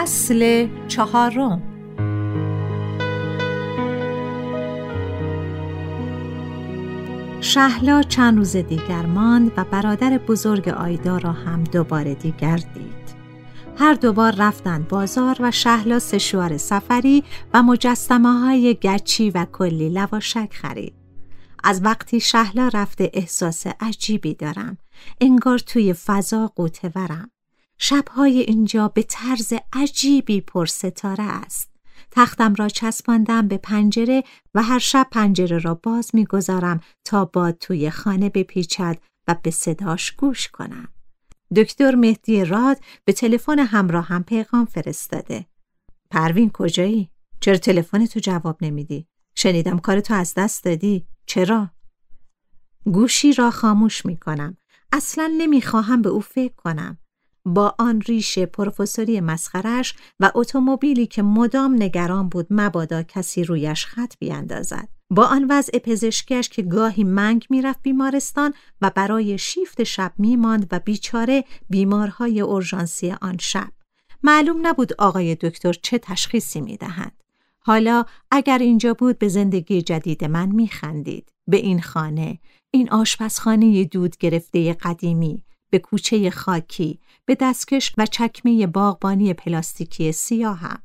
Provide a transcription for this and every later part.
فصل چهارم شهلا چند روز دیگر ماند و برادر بزرگ آیدا را هم دوباره دیگر دید. هر دوبار رفتند بازار و شهلا سشوار سفری و مجسمه های گچی و کلی لواشک خرید. از وقتی شهلا رفته احساس عجیبی دارم. انگار توی فضا قوته ورم. شبهای اینجا به طرز عجیبی پر ستاره است. تختم را چسباندم به پنجره و هر شب پنجره را باز می‌گذارم تا باد توی خانه بپیچد و به صداش گوش کنم. دکتر مهدی راد به تلفن همراه هم پیغام فرستاده. پروین کجایی؟ چرا تلفن تو جواب نمیدی؟ شنیدم کار تو از دست دادی. چرا؟ گوشی را خاموش می کنم. اصلا نمی‌خواهم به او فکر کنم. با آن ریش پروفسوری مسخرش و اتومبیلی که مدام نگران بود مبادا کسی رویش خط بیاندازد. با آن وضع پزشکش که گاهی منگ می‌رفت بیمارستان و برای شیفت شب میماند و بیچاره بیمارهای اورژانسی آن شب. معلوم نبود آقای دکتر چه تشخیصی می‌دهند. حالا اگر اینجا بود به زندگی جدید من میخندید. به این خانه. این آشپزخانه دود گرفته قدیمی. به کوچه خاکی به دستکش و چکمه باغبانی پلاستیکی سیاهم.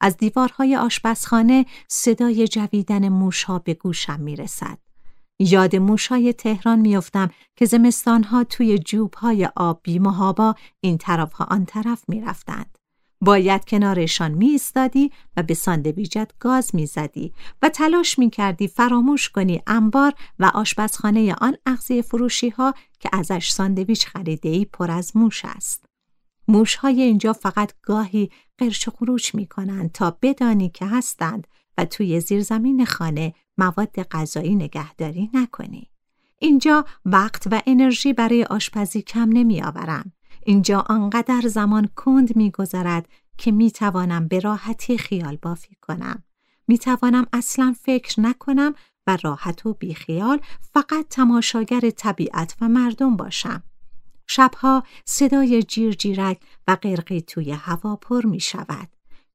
از دیوارهای آشپزخانه صدای جویدن موشها به گوشم می‌رسد. یاد موشهای تهران میافتم که زمستانها توی جوبهای آب بیمهابا این طرف ها آن طرف می‌رفتند. باید کنارشان می و به ساندویجت گاز می زدی و تلاش می کردی فراموش کنی انبار و آشپزخانه آن اغذیه فروشی ها که ازش ساندویچ خریده ای پر از موش است. موش های اینجا فقط گاهی قرش و خروش می کنند تا بدانی که هستند و توی زیرزمین خانه مواد غذایی نگهداری نکنی. اینجا وقت و انرژی برای آشپزی کم نمی آورم. اینجا آنقدر زمان کند میگذرد که می‌توانم به راحتی خیال بافی کنم. می‌توانم اصلا فکر نکنم و راحت و بیخیال فقط تماشاگر طبیعت و مردم باشم. شبها صدای جیرجیرک و قرقی توی هوا پر می شود.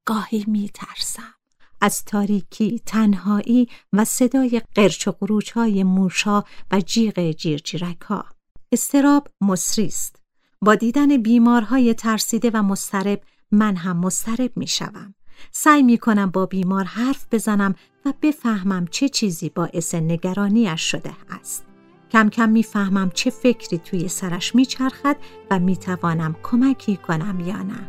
گاهی می ترسم. از تاریکی، تنهایی و صدای قرچ و قروچ های موشا و جیغ جیرجیرک ها. استراب مصریست. با دیدن بیمارهای ترسیده و مسترب من هم مسترب می شوم. سعی می کنم با بیمار حرف بزنم و بفهمم چه چیزی باعث نگرانیش شده است. کم کم می‌فهمم چه فکری توی سرش میچرخد و می‌توانم کمکی کنم یا نه.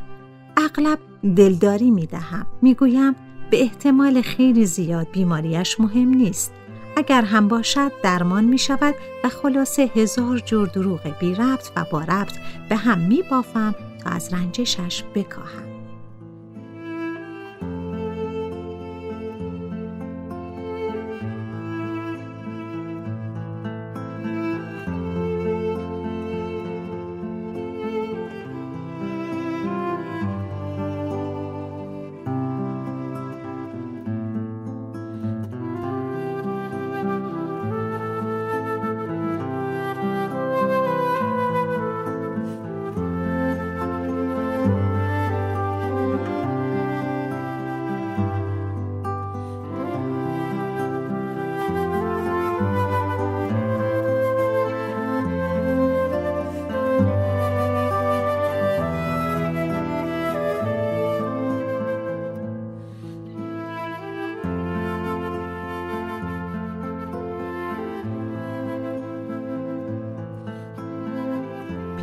اغلب دلداری می‌دهم. می‌گویم به احتمال خیلی زیاد بیماریش مهم نیست. اگر هم باشد درمان می شود و خلاصه هزار جور دروغ بی ربط و با ربط به هم می بافم تا از رنجشش بکاهم.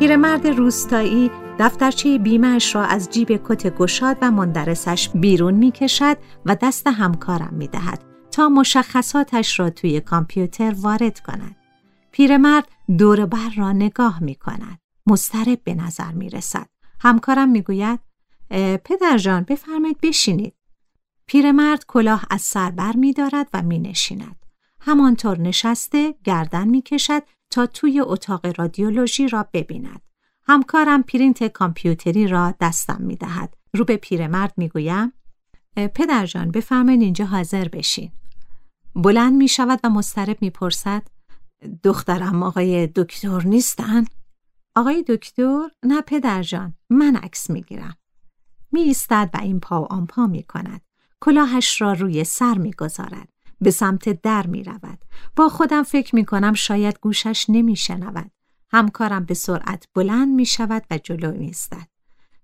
پیرمرد روستایی دفترچه بیمهش را از جیب کت گشاد و مندرسش بیرون می کشد و دست همکارم می دهد تا مشخصاتش را توی کامپیوتر وارد کند. پیرمرد دور بر را نگاه می کند. مسترب به نظر می رسد. همکارم می گوید پدر جان بفرمایید بشینید. پیرمرد کلاه از سر بر می دارد و می نشیند. همانطور نشسته گردن می کشد تا توی اتاق رادیولوژی را ببیند. همکارم پرینت کامپیوتری را دستم می دهد. رو به پیرمرد می گویم پدر جان بفرمایید اینجا حاضر بشین. بلند می شود و مسترب می پرسد دخترم آقای دکتر نیستن؟ آقای دکتر؟ نه پدر جان من عکس می گیرم. می ایستد و این پا آن پا می کند. کلاهش را روی سر می گذارد. به سمت در می رود. با خودم فکر می کنم شاید گوشش نمی شنود. همکارم به سرعت بلند می شود و جلو می استد.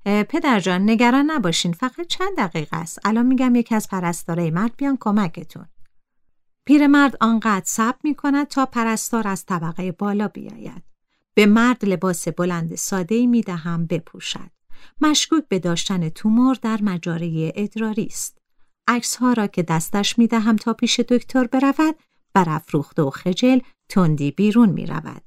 پدر جان نگران نباشین فقط چند دقیقه است. الان میگم یکی از پرستارای مرد بیان کمکتون. پیرمرد آنقدر صبر می کند تا پرستار از طبقه بالا بیاید. به مرد لباس بلند ساده می دهم بپوشد. مشکوک به داشتن تومور در مجاره ادراری است. عکس ها را که دستش می دهم تا پیش دکتر برود برافروخته و خجل تندی بیرون می رود.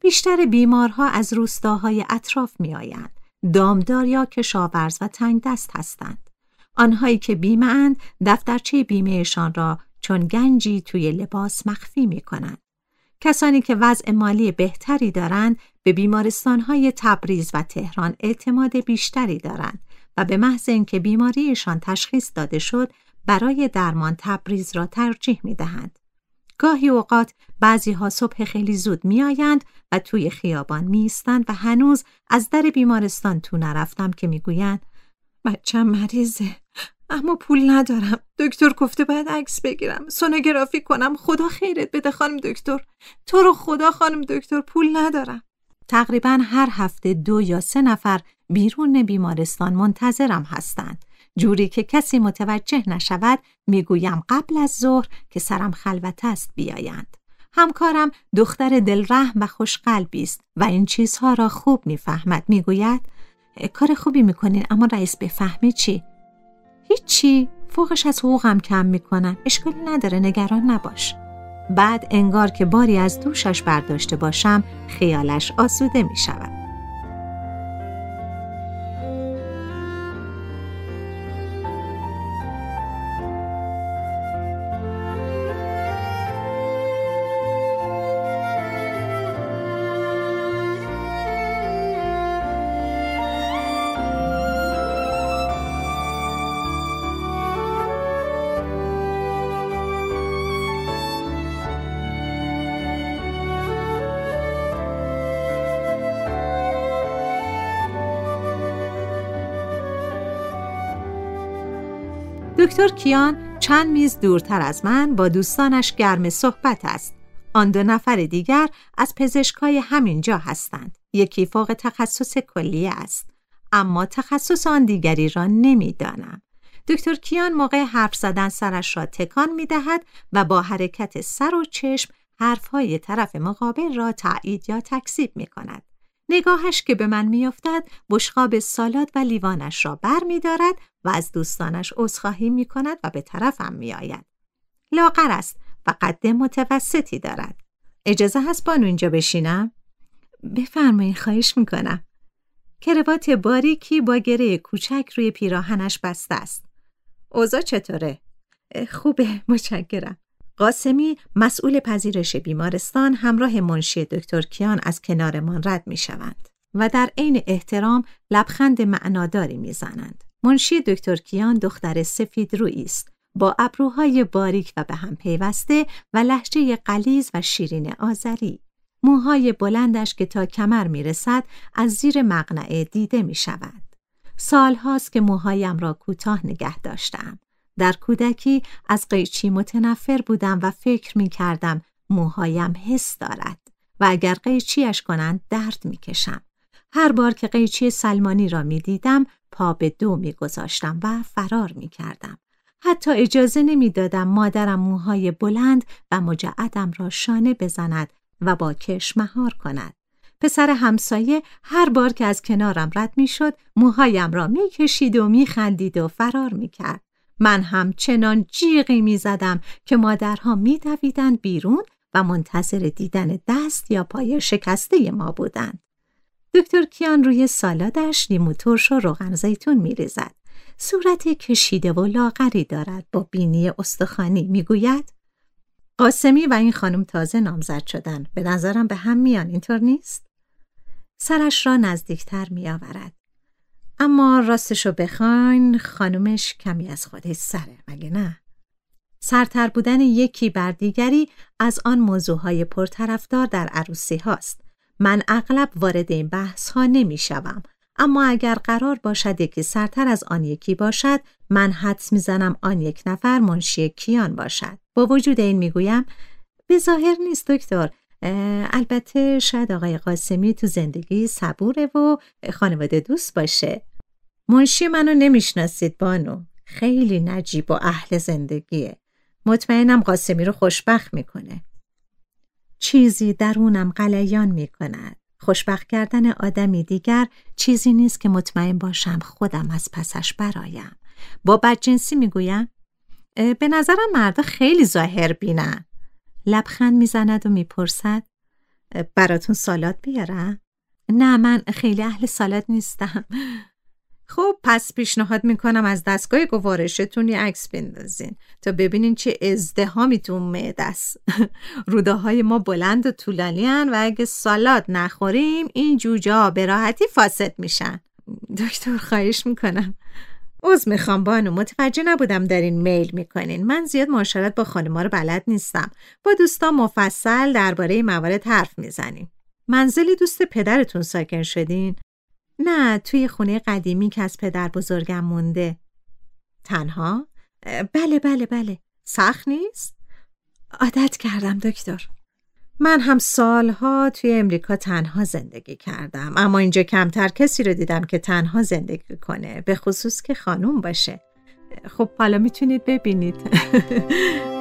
بیشتر بیمارها از روستاهای اطراف می آیند. دامدار یا کشاورز و تنگ دست هستند. آنهایی که بیمه اند دفترچه بیمهشان را چون گنجی توی لباس مخفی می کنند. کسانی که وضع مالی بهتری دارند به بیمارستانهای تبریز و تهران اعتماد بیشتری دارند و به محض اینکه بیماریشان تشخیص داده شد برای درمان تبریز را ترجیح می دهند. گاهی اوقات بعضی ها صبح خیلی زود می آیند و توی خیابان می و هنوز از در بیمارستان تو نرفتم که می گویند بچم مریضه اما پول ندارم. دکتر گفته باید عکس بگیرم سونوگرافی کنم خدا خیرت بده خانم دکتر. تو رو خدا خانم دکتر پول ندارم. تقریبا هر هفته دو یا سه نفر بیرون بیمارستان منتظرم هستند. جوری که کسی متوجه نشود می‌گویم قبل از ظهر که سرم خلوت است بیایند. همکارم دختر دلرحم و خوشقلبی است و این چیزها را خوب می‌فهمد. می‌گوید کار خوبی می‌کنین اما رئیس بفهمه چی؟ هیچی فوقش از حقوقم کم می‌کنن. اشکالی نداره نگران نباش. بعد انگار که باری از دوشش برداشته باشم خیالش آسوده می شود. دکتر کیان چند میز دورتر از من با دوستانش گرم صحبت است. آن دو نفر دیگر از پزشکای همینجا هستند. یکی فوق تخصص کلیه است. اما تخصص آن دیگری را نمی‌دانم. دکتر کیان موقع حرف زدن سرش را تکان می دهد و با حرکت سر و چشم حرفهای طرف مقابل را تایید یا تکذیب می کند. نگاهش که به من میافتد بشقاب سالاد و لیوانش را بر می دارد و از دوستانش عذرخواهی می کند و به طرفم می آید. لاغر است و قد متوسطی دارد. اجازه هست بانو اینجا بشینم؟ بفرمایید خواهش می‌کنم. کروات باریکی با گره کوچک روی پیراهنش بسته است. اوضاع چطوره؟ خوبه متشکرم. قاسمی مسئول پذیرش بیمارستان همراه منشی دکتر کیان از کنارمان رد می شوند و در عین احترام لبخند معناداری می زنند. منشی دکتر کیان دختر سفید روی است با ابروهای باریک و به هم پیوسته و لحجه قلیز و شیرین آذری. موهای بلندش که تا کمر می رسد از زیر مقنعه دیده می شود. سال هاست که موهایم را کوتاه نگه داشتم. در کودکی از قیچی متنفر بودم و فکر می کردم موهایم حس دارد و اگر قیچیش کنند درد می کشم. هر بار که قیچی سلمانی را می دیدم پا به دو می گذاشتم و فرار می کردم. حتی اجازه نمی دادم مادرم موهای بلند و مجعدم را شانه بزند و با کش مهار کند. پسر همسایه هر بار که از کنارم رد می شد موهایم را می کشید و می خندید و فرار می کرد. من هم چنان جیغی می زدم که مادرها می دویدن بیرون و منتظر دیدن دست یا پای شکسته ما بودند. دکتر کیان روی سالادش لیمو ترش و روغن زیتون می ریزد. صورت کشیده و لاغری دارد با بینی استخوانی می‌گوید قاسمی و این خانم تازه نامزد شدن به نظرم به هم میان اینطور نیست سرش را نزدیکتر میآورد اما راستشو بخواین خانمش کمی از خودش سره مگه نه؟ سرتر بودن یکی بر دیگری از آن موضوعهای پرطرفدار در عروسی هاست. من اغلب وارد این بحث ها نمی شوم اما اگر قرار باشد یکی سرتر از آن یکی باشد من حدس می‌زنم آن یک نفر منشی کیان باشد. با وجود این می‌گویم به ظاهر نیست دکتر. البته شاید آقای قاسمی تو زندگی صبوره و خانواده دوست باشه. منشی منو نمی‌شناسید بانو. خیلی نجیب و اهل زندگیه. مطمئنم قاسمی رو خوشبخت می‌کنه. چیزی درونم قلیان می‌کند. خوشبخت کردن آدمی دیگر چیزی نیست که مطمئن باشم خودم از پسش برایم. با بدجنسی می‌گویم؟ به نظرم مردا خیلی ظاهر بینن لبخند می‌زند و می‌پرسد براتون سالات بیارم؟ نه من خیلی اهل سالات نیستم. خب پس پیشنهاد می‌کنم از دستگاه گوارشتون یه عکس بندازین تا ببینین چه ازدهامی تو معده است روده های ما بلند و طولانی و اگه سالات نخوریم این جوجه به راحتی فاسد میشن. دکتر خواهش می‌کنم. عوض می‌خوام بانو متوجه نبودم دارین میل می‌کنین. من زیاد معاشرت با خانما رو بلد نیستم. با دوستان مفصل درباره موارد حرف می‌زنیم. منزلی دوست پدرتون ساکن شدین؟ نه توی خونه قدیمی که از پدر بزرگم مونده. تنها؟ بله بله بله. سخت نیست؟ عادت کردم دکتر. من هم سالها توی امریکا تنها زندگی کردم اما اینجا کمتر کسی رو دیدم که تنها زندگی کنه به خصوص که خانوم باشه. خب حالا می‌تونید ببینید.